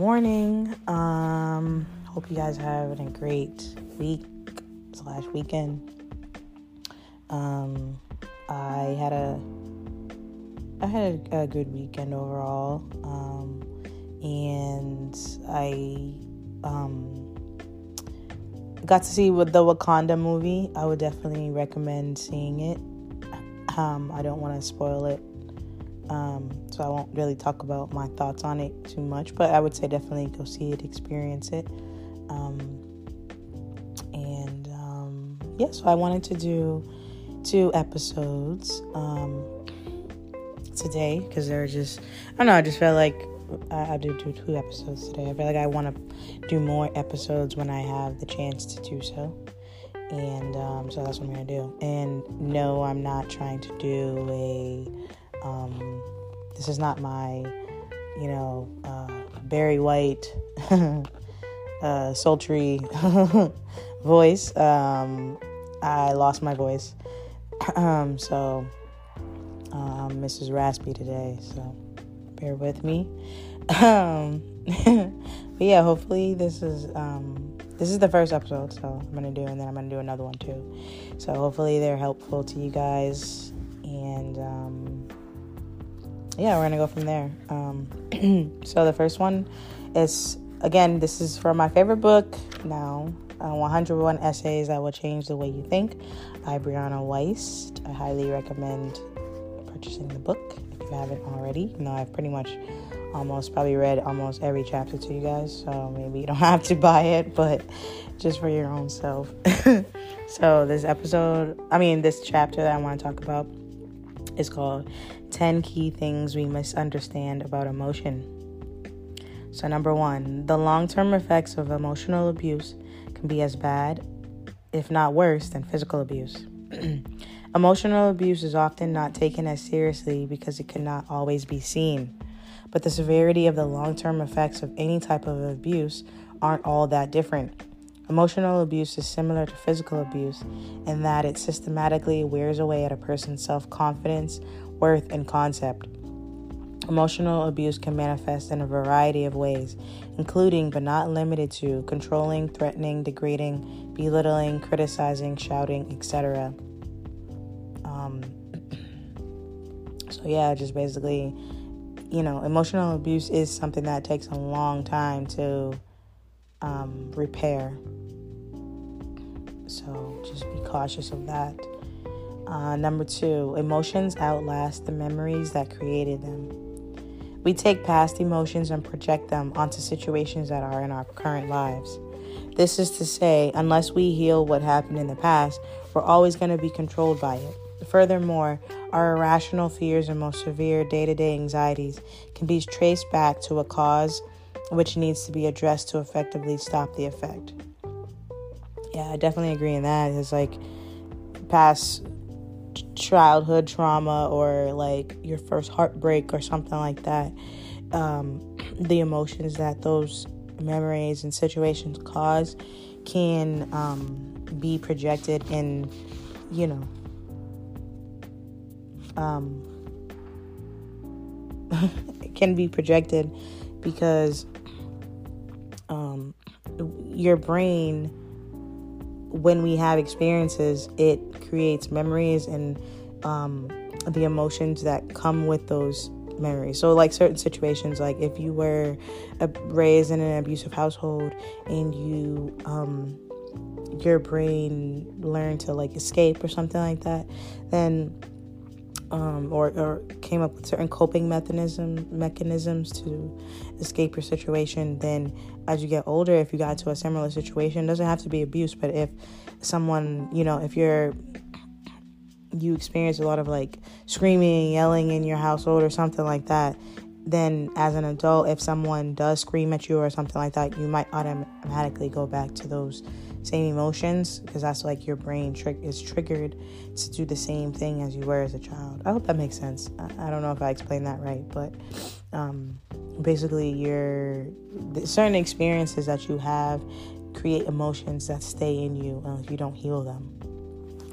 morning. Um, hope you guys are having a great week slash weekend. Um, I had a I had a, a good weekend overall, um, and I um, got to see with the Wakanda movie. I would definitely recommend seeing it. Um, I don't want to spoil it um, so I won't really talk about my thoughts on it too much, but I would say definitely go see it, experience it. Um, and um, yeah, so I wanted to do two episodes um, today because they're just, I don't know, I just felt like I, I did do two episodes today. I feel like I want to do more episodes when I have the chance to do so. And um, so that's what I'm going to do. And no, I'm not trying to do a um, this is not my, you know, uh, Barry White, uh, sultry voice. Um, I lost my voice. um, so, um, Mrs. Raspy today. So, bear with me. Um, but yeah, hopefully this is um, this is the first episode, so I'm gonna do, and then I'm gonna do another one too. So hopefully they're helpful to you guys, and um, yeah, we're gonna go from there. Um, so the first one is again, this is from my favorite book now. Uh, 101 Essays That Will Change the Way You Think by Brianna Wiest. I highly recommend purchasing the book if you haven't already. You know, I've pretty much almost probably read almost every chapter to you guys, so maybe you don't have to buy it, but just for your own self. so, this episode, I mean, this chapter that I want to talk about is called 10 Key Things We Misunderstand About Emotion. So, number one, the long term effects of emotional abuse can be as bad, if not worse, than physical abuse. emotional abuse is often not taken as seriously because it cannot always be seen. But the severity of the long term effects of any type of abuse aren't all that different. Emotional abuse is similar to physical abuse in that it systematically wears away at a person's self confidence, worth, and concept. Emotional abuse can manifest in a variety of ways, including but not limited to controlling, threatening, degrading, belittling, criticizing, shouting, etc. Um, so, yeah, just basically, you know, emotional abuse is something that takes a long time to um, repair. So just be cautious of that. Uh, number two, emotions outlast the memories that created them. We take past emotions and project them onto situations that are in our current lives. This is to say, unless we heal what happened in the past, we're always going to be controlled by it. Furthermore, our irrational fears and most severe day to day anxieties can be traced back to a cause which needs to be addressed to effectively stop the effect. Yeah, I definitely agree in that. It's like past childhood trauma or like your first heartbreak or something like that. Um, the emotions that those memories and situations cause can um, be projected in, you know, um, can be projected because your brain, when we have experiences, it creates memories and um, the emotions that come with those memories. So, like certain situations, like if you were raised in an abusive household and you, um, your brain learned to like escape or something like that, then um, or, or came up with certain coping mechanism mechanisms to escape your situation, then as you get older, if you got to a similar situation, doesn't have to be abuse, but if someone, you know, if you're you experience a lot of like screaming, yelling in your household or something like that, then as an adult, if someone does scream at you or something like that, you might automatically go back to those same emotions because that's like your brain trick is triggered to do the same thing as you were as a child. I hope that makes sense. I, I don't know if I explained that right, but um, basically, your certain experiences that you have create emotions that stay in you uh, if you don't heal them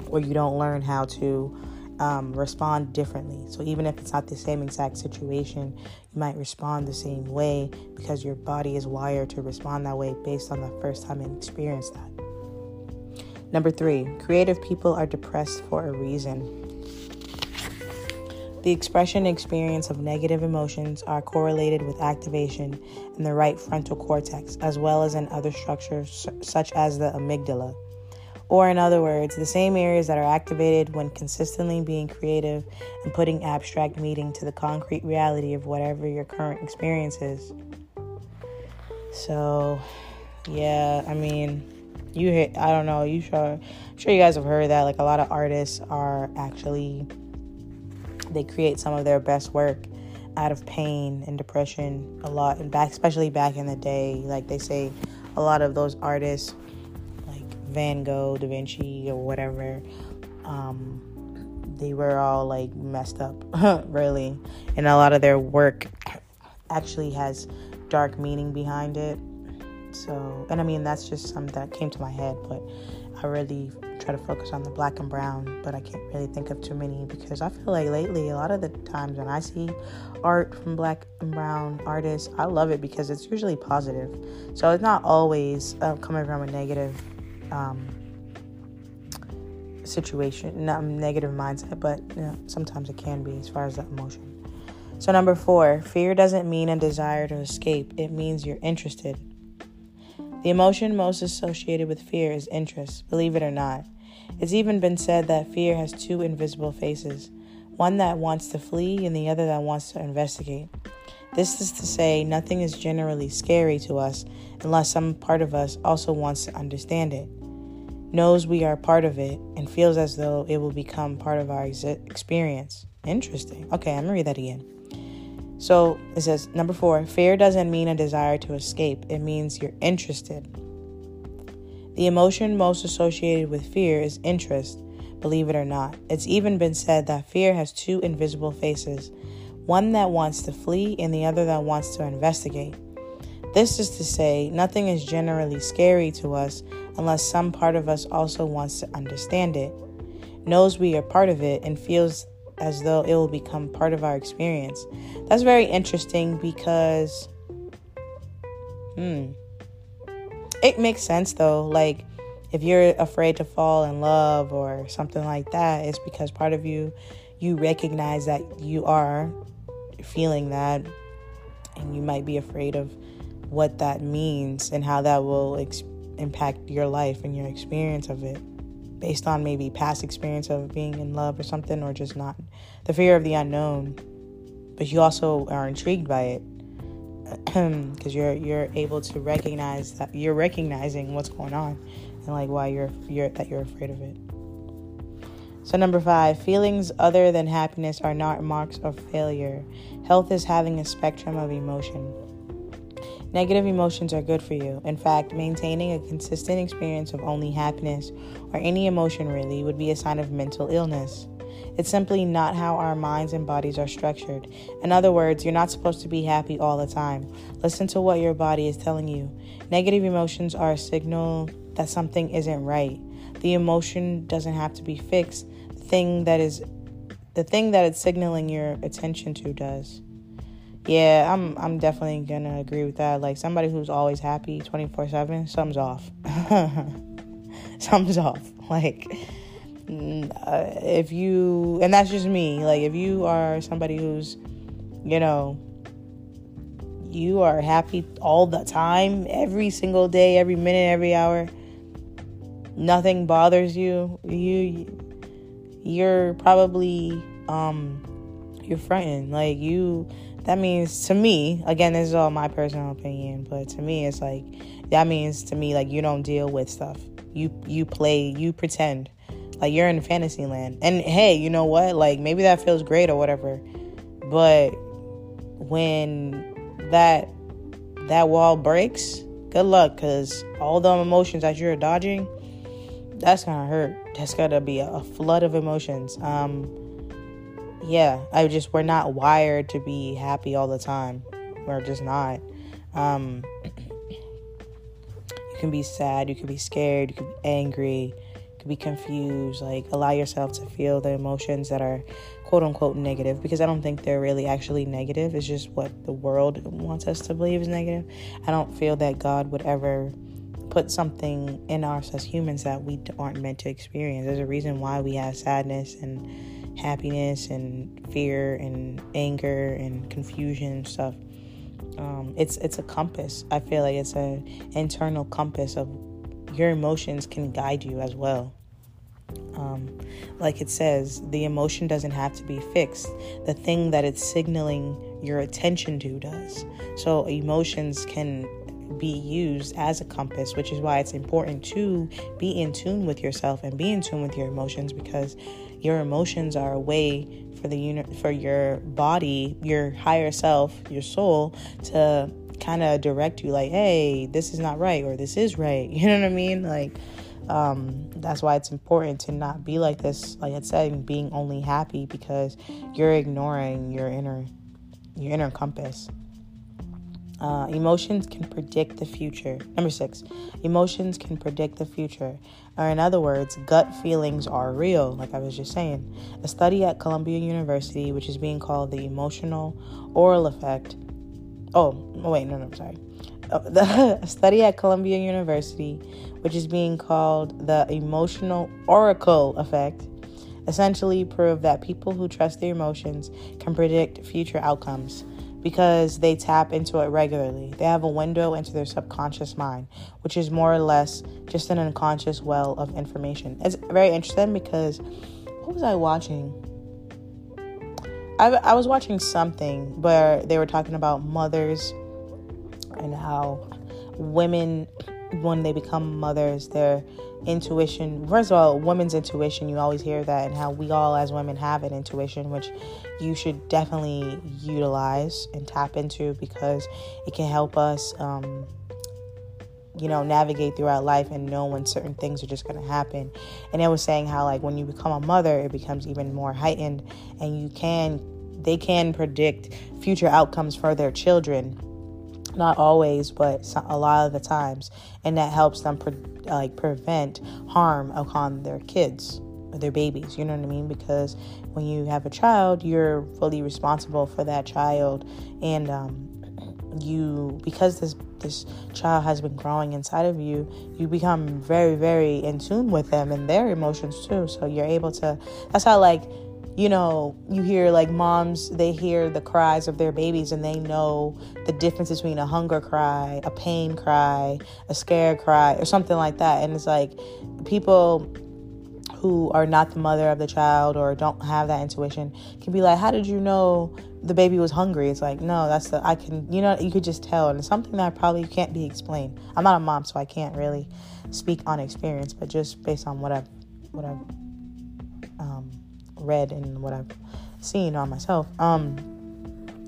or you don't learn how to um, respond differently. So even if it's not the same exact situation, you might respond the same way because your body is wired to respond that way based on the first time you experienced that. Number three, creative people are depressed for a reason. The expression and experience of negative emotions are correlated with activation in the right frontal cortex, as well as in other structures such as the amygdala. Or, in other words, the same areas that are activated when consistently being creative and putting abstract meaning to the concrete reality of whatever your current experience is. So, yeah, I mean, you hit, I don't know, you sure, I'm sure you guys have heard that. Like, a lot of artists are actually, they create some of their best work out of pain and depression a lot, and back, especially back in the day. Like, they say a lot of those artists Van Gogh, Da Vinci, or whatever, um, they were all like messed up, really. And a lot of their work actually has dark meaning behind it. So, and I mean, that's just something that came to my head, but I really try to focus on the black and brown, but I can't really think of too many because I feel like lately, a lot of the times when I see art from black and brown artists, I love it because it's usually positive. So it's not always uh, coming from a negative um, situation, not negative mindset, but you know, sometimes it can be as far as that emotion. So, number four, fear doesn't mean a desire to escape, it means you're interested. The emotion most associated with fear is interest, believe it or not. It's even been said that fear has two invisible faces one that wants to flee and the other that wants to investigate. This is to say, nothing is generally scary to us unless some part of us also wants to understand it knows we are part of it and feels as though it will become part of our ex- experience. Interesting. Okay, I'm gonna read that again. So it says, number four, fear doesn't mean a desire to escape, it means you're interested. The emotion most associated with fear is interest, believe it or not. It's even been said that fear has two invisible faces one that wants to flee and the other that wants to investigate. This is to say, nothing is generally scary to us unless some part of us also wants to understand it, knows we are part of it, and feels as though it will become part of our experience. That's very interesting because, hmm, it makes sense though. Like, if you're afraid to fall in love or something like that, it's because part of you, you recognize that you are feeling that, and you might be afraid of what that means and how that will ex- impact your life and your experience of it based on maybe past experience of being in love or something or just not. The fear of the unknown. But you also are intrigued by it because you're you're able to recognize that you're recognizing what's going on and like why you're you're that you're afraid of it. So number 5 feelings other than happiness are not marks of failure. Health is having a spectrum of emotion Negative emotions are good for you. In fact, maintaining a consistent experience of only happiness or any emotion really would be a sign of mental illness. It's simply not how our minds and bodies are structured. In other words, you're not supposed to be happy all the time. Listen to what your body is telling you. Negative emotions are a signal that something isn't right. The emotion doesn't have to be fixed. The thing that is the thing that it's signaling your attention to does. Yeah, I'm I'm definitely gonna agree with that. Like somebody who's always happy 24 7, something's off. something's off. Like uh, if you and that's just me. Like if you are somebody who's, you know, you are happy all the time, every single day, every minute, every hour. Nothing bothers you. You you're probably um you're fronting. Like you that means to me, again, this is all my personal opinion, but to me, it's like that means to me like you don't deal with stuff. You you play, you pretend like you're in fantasy land. And hey, you know what? Like maybe that feels great or whatever, but when that that wall breaks, good luck, cause all the emotions that you're dodging, that's gonna hurt. That's gotta be a flood of emotions. Um, yeah, I just we're not wired to be happy all the time. We're just not. Um, you can be sad, you can be scared, you can be angry, you can be confused, like allow yourself to feel the emotions that are quote unquote negative because I don't think they're really actually negative. It's just what the world wants us to believe is negative. I don't feel that God would ever put something in us as humans that we aren't meant to experience. There's a reason why we have sadness and happiness and fear and anger and confusion and stuff. Um, it's it's a compass. I feel like it's an internal compass of your emotions can guide you as well. Um, like it says, the emotion doesn't have to be fixed. The thing that it's signaling your attention to does. So emotions can be used as a compass, which is why it's important to be in tune with yourself and be in tune with your emotions because your emotions are a way for the unit for your body, your higher self, your soul to kind of direct you like, "Hey, this is not right or this is right." You know what I mean? Like um, that's why it's important to not be like this, like I said, being only happy because you're ignoring your inner your inner compass. Uh, emotions can predict the future. Number six, emotions can predict the future. Or, in other words, gut feelings are real, like I was just saying. A study at Columbia University, which is being called the emotional oral effect. Oh, wait, no, no, I'm sorry. Uh, the, study at Columbia University, which is being called the emotional oracle effect, essentially proved that people who trust their emotions can predict future outcomes because they tap into it regularly. They have a window into their subconscious mind, which is more or less just an unconscious well of information. It's very interesting because what was I watching? I, I was watching something where they were talking about mothers and how women, when they become mothers, their intuition first of all women's intuition you always hear that and how we all as women have an intuition which you should definitely utilize and tap into because it can help us um, you know navigate throughout life and know when certain things are just going to happen. And it was saying how like when you become a mother it becomes even more heightened and you can they can predict future outcomes for their children. Not always, but a lot of the times, and that helps them pre- like prevent harm upon their kids their babies. You know what I mean? Because when you have a child, you're fully responsible for that child, and um, you because this this child has been growing inside of you, you become very very in tune with them and their emotions too. So you're able to. That's how like you know, you hear like moms, they hear the cries of their babies and they know the difference between a hunger cry, a pain cry, a scare cry, or something like that. And it's like people who are not the mother of the child or don't have that intuition can be like, How did you know the baby was hungry? It's like, No, that's the, I can, you know, you could just tell. And it's something that probably can't be explained. I'm not a mom, so I can't really speak on experience, but just based on what I've, what I've, um, read and what I've seen on myself. Um,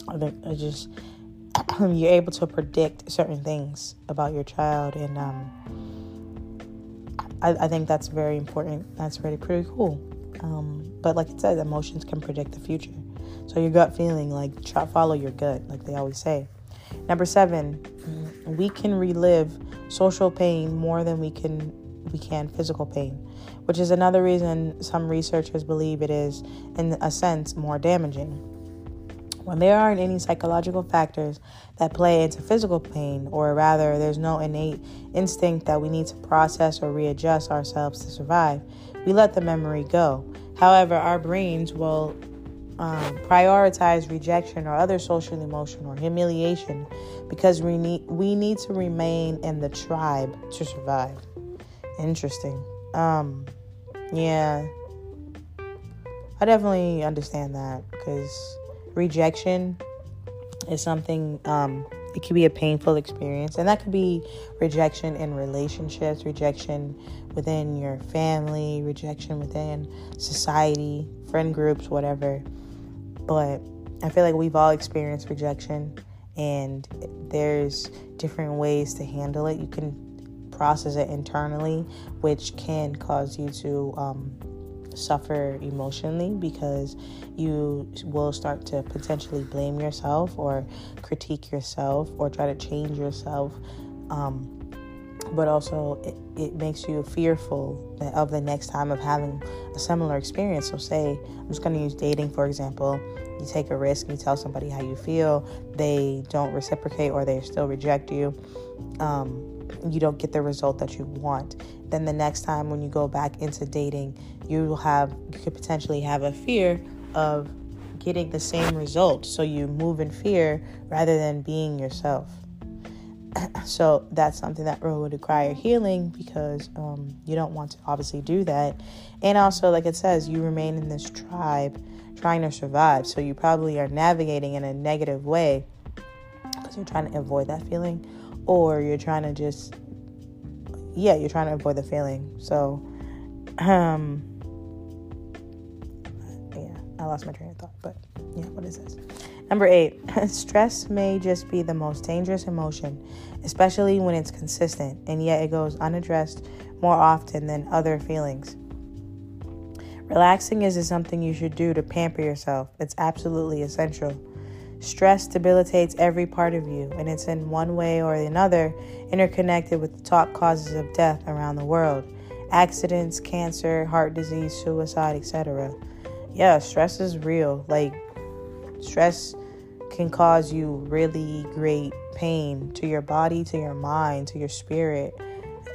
I just you're able to predict certain things about your child, and um, I, I, think that's very important. That's really pretty cool. Um, but like it says, emotions can predict the future. So your gut feeling, like try follow your gut, like they always say. Number seven, we can relive social pain more than we can we can physical pain, which is another reason some researchers believe it is, in a sense, more damaging. When there aren't any psychological factors that play into physical pain, or rather, there's no innate instinct that we need to process or readjust ourselves to survive, we let the memory go. However, our brains will um, prioritize rejection or other social emotion or humiliation because we need we need to remain in the tribe to survive. Interesting. Um, yeah. I definitely understand that because rejection is something, um, it can be a painful experience. And that could be rejection in relationships, rejection within your family, rejection within society, friend groups, whatever. But I feel like we've all experienced rejection and there's different ways to handle it. You can process it internally, which can cause you to um, suffer emotionally because you will start to potentially blame yourself or critique yourself or try to change yourself um, but also it, it makes you fearful of the next time of having a similar experience. So, say, I'm just going to use dating for example. You take a risk, you tell somebody how you feel, they don't reciprocate or they still reject you. Um, you don't get the result that you want. Then the next time when you go back into dating, you will have you could potentially have a fear of getting the same result. So you move in fear rather than being yourself. so that's something that would require healing because um, you don't want to obviously do that. And also, like it says, you remain in this tribe trying to survive. So you probably are navigating in a negative way because you're trying to avoid that feeling, or you're trying to just, yeah, you're trying to avoid the feeling. So, um, yeah, I lost my train of thought, but yeah, what is this? Number eight, stress may just be the most dangerous emotion, especially when it's consistent, and yet it goes unaddressed more often than other feelings. Relaxing is something you should do to pamper yourself. It's absolutely essential. Stress debilitates every part of you, and it's in one way or another interconnected with the top causes of death around the world accidents, cancer, heart disease, suicide, etc. Yeah, stress is real. Like, stress can cause you really great pain to your body, to your mind, to your spirit.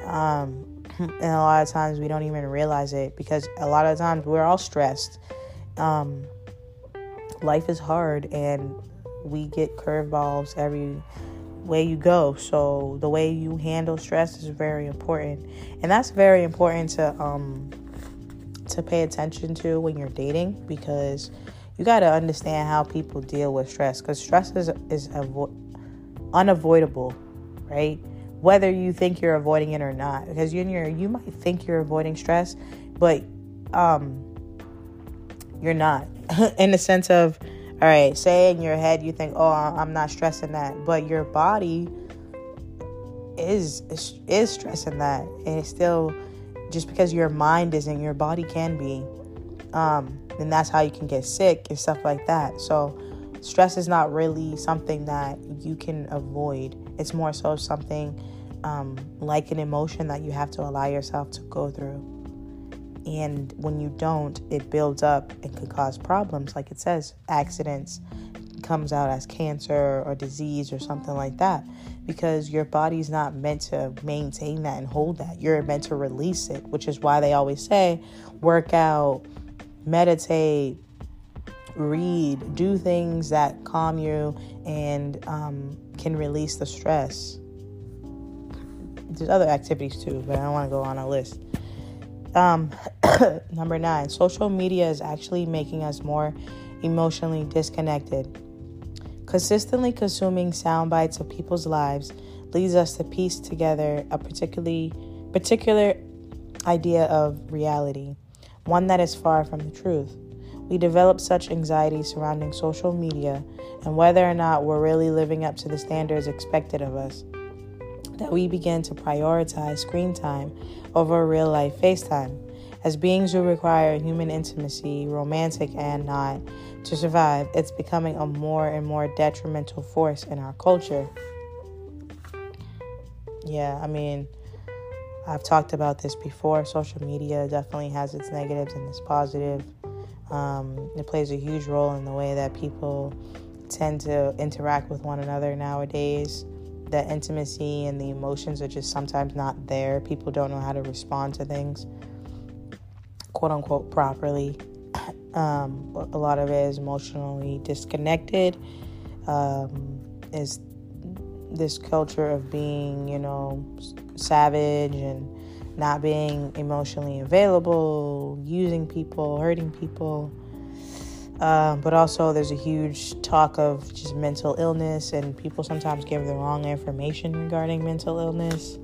Um, and a lot of times we don't even realize it because a lot of times we're all stressed. Um, life is hard and we get curveballs every way you go. So the way you handle stress is very important, and that's very important to um to pay attention to when you're dating because you got to understand how people deal with stress because stress is is avo- unavoidable, right? Whether you think you're avoiding it or not, because you you might think you're avoiding stress, but um, you're not. in the sense of, all right, say in your head you think, oh, I'm not stressing that, but your body is is stressing that, and it's still just because your mind isn't, your body can be. Um, and that's how you can get sick and stuff like that. So, stress is not really something that you can avoid. It's more so something um, like an emotion that you have to allow yourself to go through. And when you don't, it builds up and could cause problems. Like it says, accidents comes out as cancer or disease or something like that because your body's not meant to maintain that and hold that. You're meant to release it, which is why they always say work out, meditate, read, do things that calm you and um, can release the stress. There's other activities too, but I don't want to go on a list. Um, number nine, social media is actually making us more emotionally disconnected. Consistently consuming sound bites of people's lives leads us to piece together a particularly particular idea of reality one that is far from the truth. We develop such anxiety surrounding social media and whether or not we're really living up to the standards expected of us that we begin to prioritize screen time over real life FaceTime. As beings who require human intimacy, romantic and not, to survive, it's becoming a more and more detrimental force in our culture. Yeah, I mean, I've talked about this before. Social media definitely has its negatives and its positive. Um, it plays a huge role in the way that people tend to interact with one another nowadays. That intimacy and the emotions are just sometimes not there. People don't know how to respond to things, quote unquote, properly. Um, a lot of it is emotionally disconnected. Um, is this culture of being, you know, savage and not being emotionally available, using people, hurting people. Um, but also, there's a huge talk of just mental illness, and people sometimes give the wrong information regarding mental illness.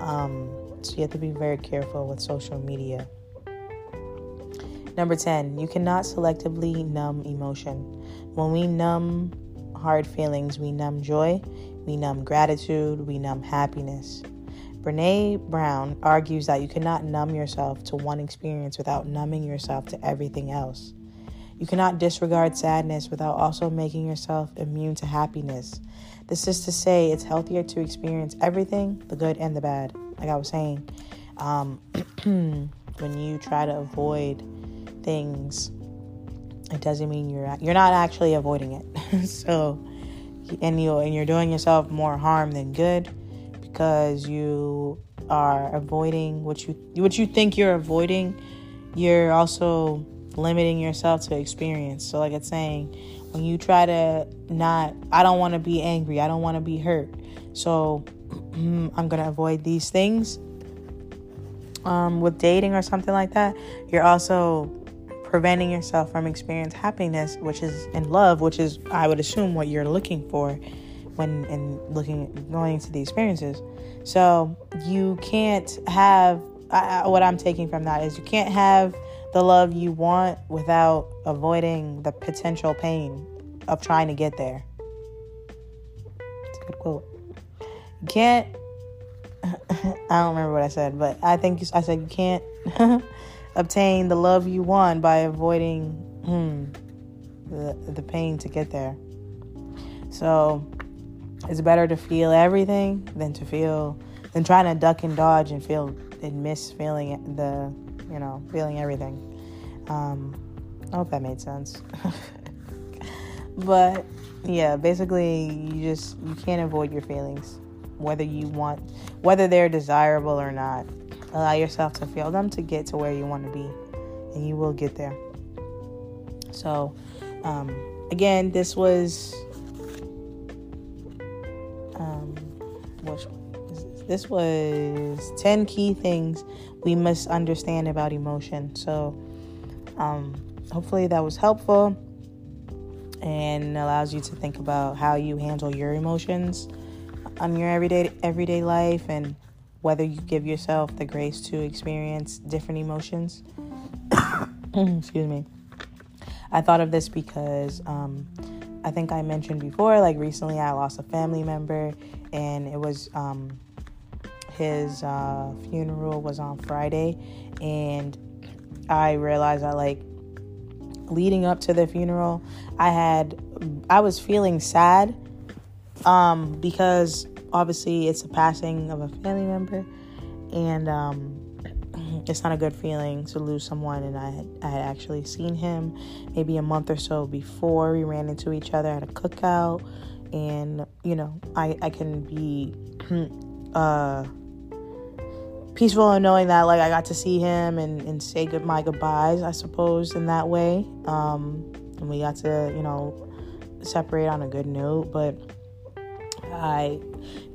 Um, so, you have to be very careful with social media. Number 10, you cannot selectively numb emotion. When we numb hard feelings, we numb joy, we numb gratitude, we numb happiness. Brene Brown argues that you cannot numb yourself to one experience without numbing yourself to everything else. You cannot disregard sadness without also making yourself immune to happiness. This is to say, it's healthier to experience everything, the good and the bad. Like I was saying, um, when you try to avoid things, it doesn't mean you're you're not actually avoiding it. so, and you and you're doing yourself more harm than good because you are avoiding what you what you think you're avoiding. You're also limiting yourself to experience. So, like it's saying, when you try to not, I don't want to be angry, I don't want to be hurt. So, I'm going to avoid these things. Um, with dating or something like that, you're also preventing yourself from experiencing happiness, which is in love, which is, I would assume, what you're looking for when in looking going to the experiences. So you can't have I, what I'm taking from that is you can't have the love you want without avoiding the potential pain of trying to get there. It's a good quote. You can't. I don't remember what I said, but I think I said you can't obtain the love you want by avoiding hmm, the the pain to get there. So it's better to feel everything than to feel than trying to duck and dodge and feel and miss feeling the you know feeling everything. Um, I hope that made sense. but yeah, basically you just you can't avoid your feelings, whether you want whether they're desirable or not. Allow yourself to feel them to get to where you want to be, and you will get there. So, um, again, this was um, which this was 10 key things we must understand about emotion. So, um, hopefully, that was helpful and allows you to think about how you handle your emotions on your everyday everyday life and whether you give yourself the grace to experience different emotions. Excuse me. I thought of this because um, I think I mentioned before, like recently I lost a family member, and it was um, his uh, funeral was on Friday, and I realized that like leading up to the funeral, I had I was feeling sad um, because obviously it's a passing of a family member, and um, it's not a good feeling to lose someone. And I had, I had actually seen him maybe a month or so before we ran into each other at a cookout, and you know I I can be uh, peaceful in knowing that like I got to see him and and say good my goodbyes. I suppose in that way, um, and we got to you know separate on a good note, but. I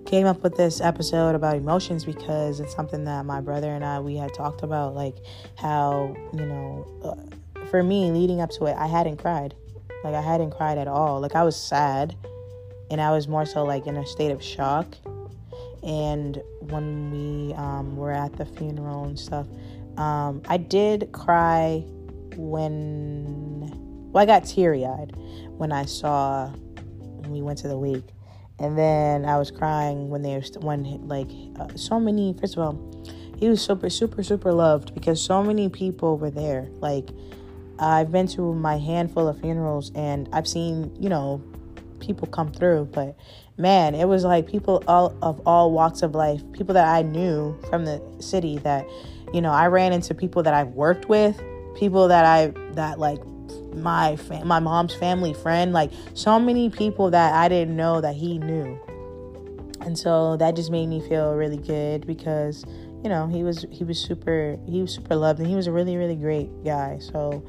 came up with this episode about emotions because it's something that my brother and I we had talked about like how you know uh, for me leading up to it I hadn't cried like I hadn't cried at all like I was sad and I was more so like in a state of shock and when we um, were at the funeral and stuff um, I did cry when well I got teary eyed when I saw when we went to the wake and then I was crying when they were when like uh, so many. First of all, he was super super super loved because so many people were there. Like I've been to my handful of funerals and I've seen you know people come through, but man, it was like people all of all walks of life, people that I knew from the city that you know I ran into people that I've worked with, people that I that like my fam- my mom's family friend, like so many people that I didn't know that he knew. And so that just made me feel really good because you know, he was he was super he was super loved and he was a really really great guy. So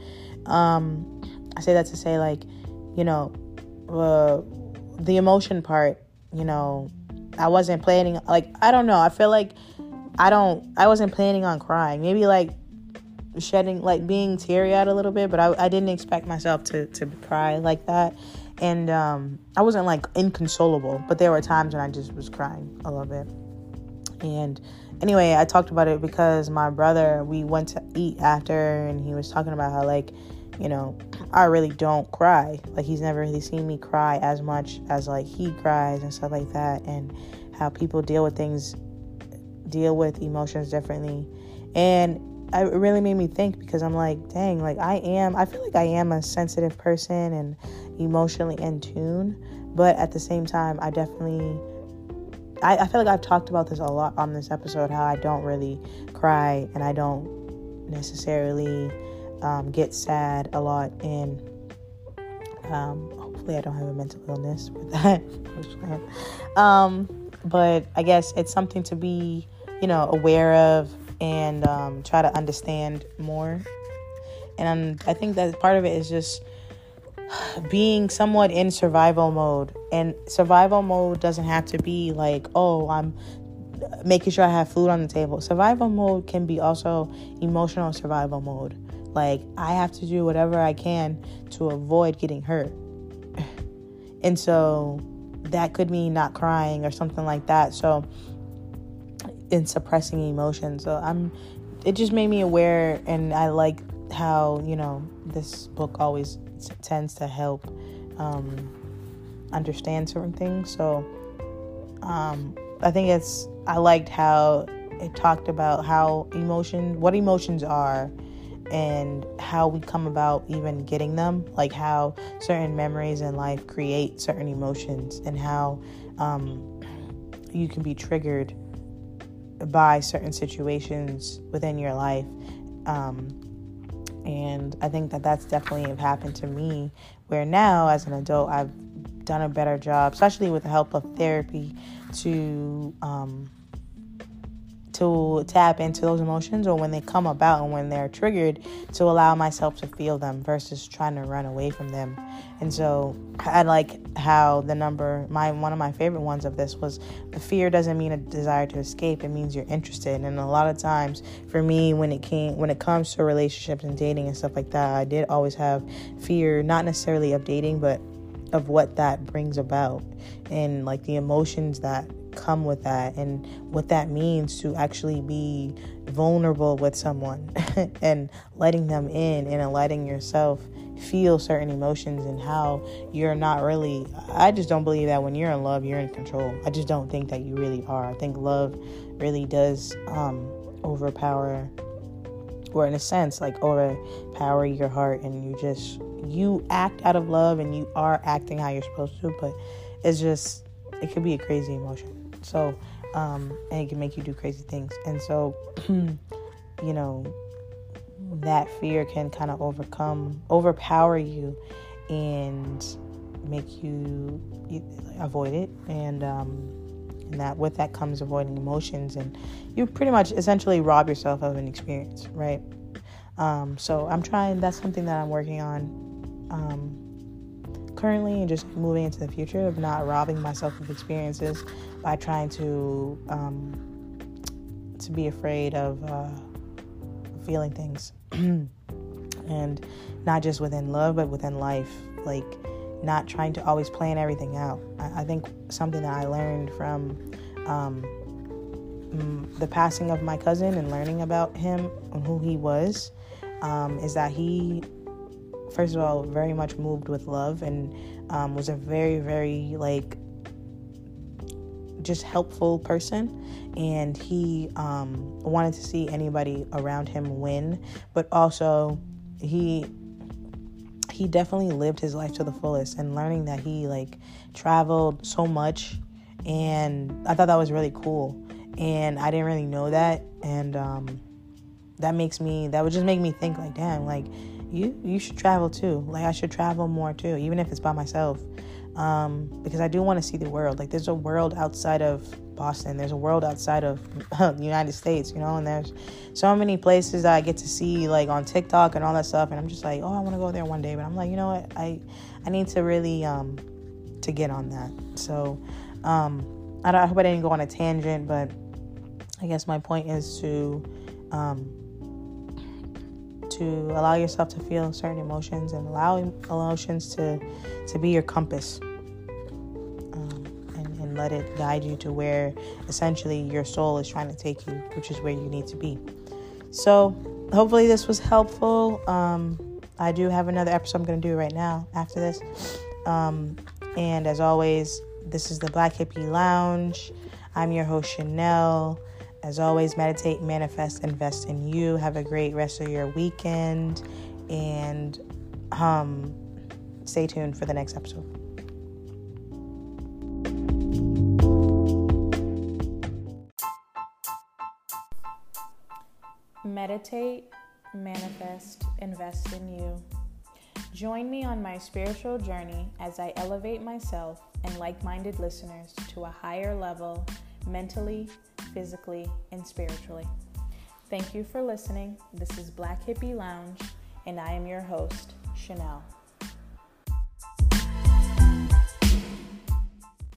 um I say that to say like, you know, uh, the emotion part, you know, I wasn't planning like I don't know. I feel like I don't I wasn't planning on crying. Maybe like shedding, like being teary eyed a little bit, but I, I didn't expect myself to, to cry like that. And um, I wasn't like inconsolable, but there were times when I just was crying a little bit. And anyway, I talked about it because my brother, we went to eat after, and he was talking about how, like, you know, I really don't cry. Like, he's never really seen me cry as much as, like, he cries and stuff like that, and how people deal with things, deal with emotions differently. And it really made me think because I'm like, dang, like I am, I feel like I am a sensitive person and emotionally in tune, but at the same time, I definitely, I, I feel like I've talked about this a lot on this episode how I don't really cry and I don't necessarily um, get sad a lot, and um, hopefully, I don't have a mental illness with that. um, but I guess it's something to be, you know, aware of and um, try to understand more. And I think that part of it is just being somewhat in survival mode. And survival mode doesn't have to be like, oh, I'm making sure I have food on the table. Survival mode can be also emotional survival mode. Like, I have to do whatever I can to avoid getting hurt. and so that could mean not crying or something like that. So, in suppressing emotions. So I'm it just made me aware and I like how, you know, this book always t- tends to help um, understand certain things. So um, I think it's I liked how it talked about how emotion what emotions are and how we come about even getting them like how certain memories in life create certain emotions and how um, you can be triggered by certain situations within your life. Um, and I think that that's definitely happened to me, where now as an adult, I've done a better job, especially with the help of therapy, to um, to tap into those emotions or when they come about and when they're triggered to allow myself to feel them versus trying to run away from them. And so I like how the number my one of my favorite ones of this was the fear doesn't mean a desire to escape, it means you're interested. And a lot of times for me when it came when it comes to relationships and dating and stuff like that, I did always have fear, not necessarily of dating, but of what that brings about and like the emotions that come with that and what that means to actually be vulnerable with someone and letting them in and letting yourself feel certain emotions and how you're not really I just don't believe that when you're in love you're in control. I just don't think that you really are. I think love really does um overpower or in a sense like overpower your heart and you just you act out of love and you are acting how you're supposed to but it's just it could be a crazy emotion so, um, and it can make you do crazy things. And so, you know, that fear can kind of overcome, overpower you, and make you, avoid it. And um, and that with that comes avoiding emotions, and you pretty much essentially rob yourself of an experience, right? Um, so I'm trying. That's something that I'm working on. Um, currently and just moving into the future of not robbing myself of experiences by trying to um, to be afraid of uh, feeling things. And not just within love but within life. Like not trying to always plan everything out. I, I think something that i learned from um, the passing of my cousin and learning about him and who he was um, is that he first of all, very much moved with love and um, was a very, very like just helpful person. And he um, wanted to see anybody around him win, but also he he definitely lived his life to the fullest and learning that he like traveled so much. And I thought that was really cool. And I didn't really know that. And um, that makes me that would just make me think like damn like you you should travel too. Like I should travel more too, even if it's by myself. Um, because I do want to see the world. Like there's a world outside of Boston. There's a world outside of the United States, you know, and there's so many places that I get to see like on TikTok and all that stuff and I'm just like, "Oh, I want to go there one day." But I'm like, "You know what? I I need to really um to get on that." So, um I, I hope I didn't go on a tangent, but I guess my point is to um to allow yourself to feel certain emotions and allow emotions to to be your compass um, and, and let it guide you to where essentially your soul is trying to take you which is where you need to be. So hopefully this was helpful. Um, i do have another episode i'm going to do right now after this. Um, and as always this is the black hippie lounge. I'm your host chanel as always, meditate, manifest, invest in you. Have a great rest of your weekend and um, stay tuned for the next episode. Meditate, manifest, invest in you. Join me on my spiritual journey as I elevate myself and like minded listeners to a higher level mentally, physically, and spiritually. Thank you for listening. This is Black Hippie Lounge, and I am your host, Chanel.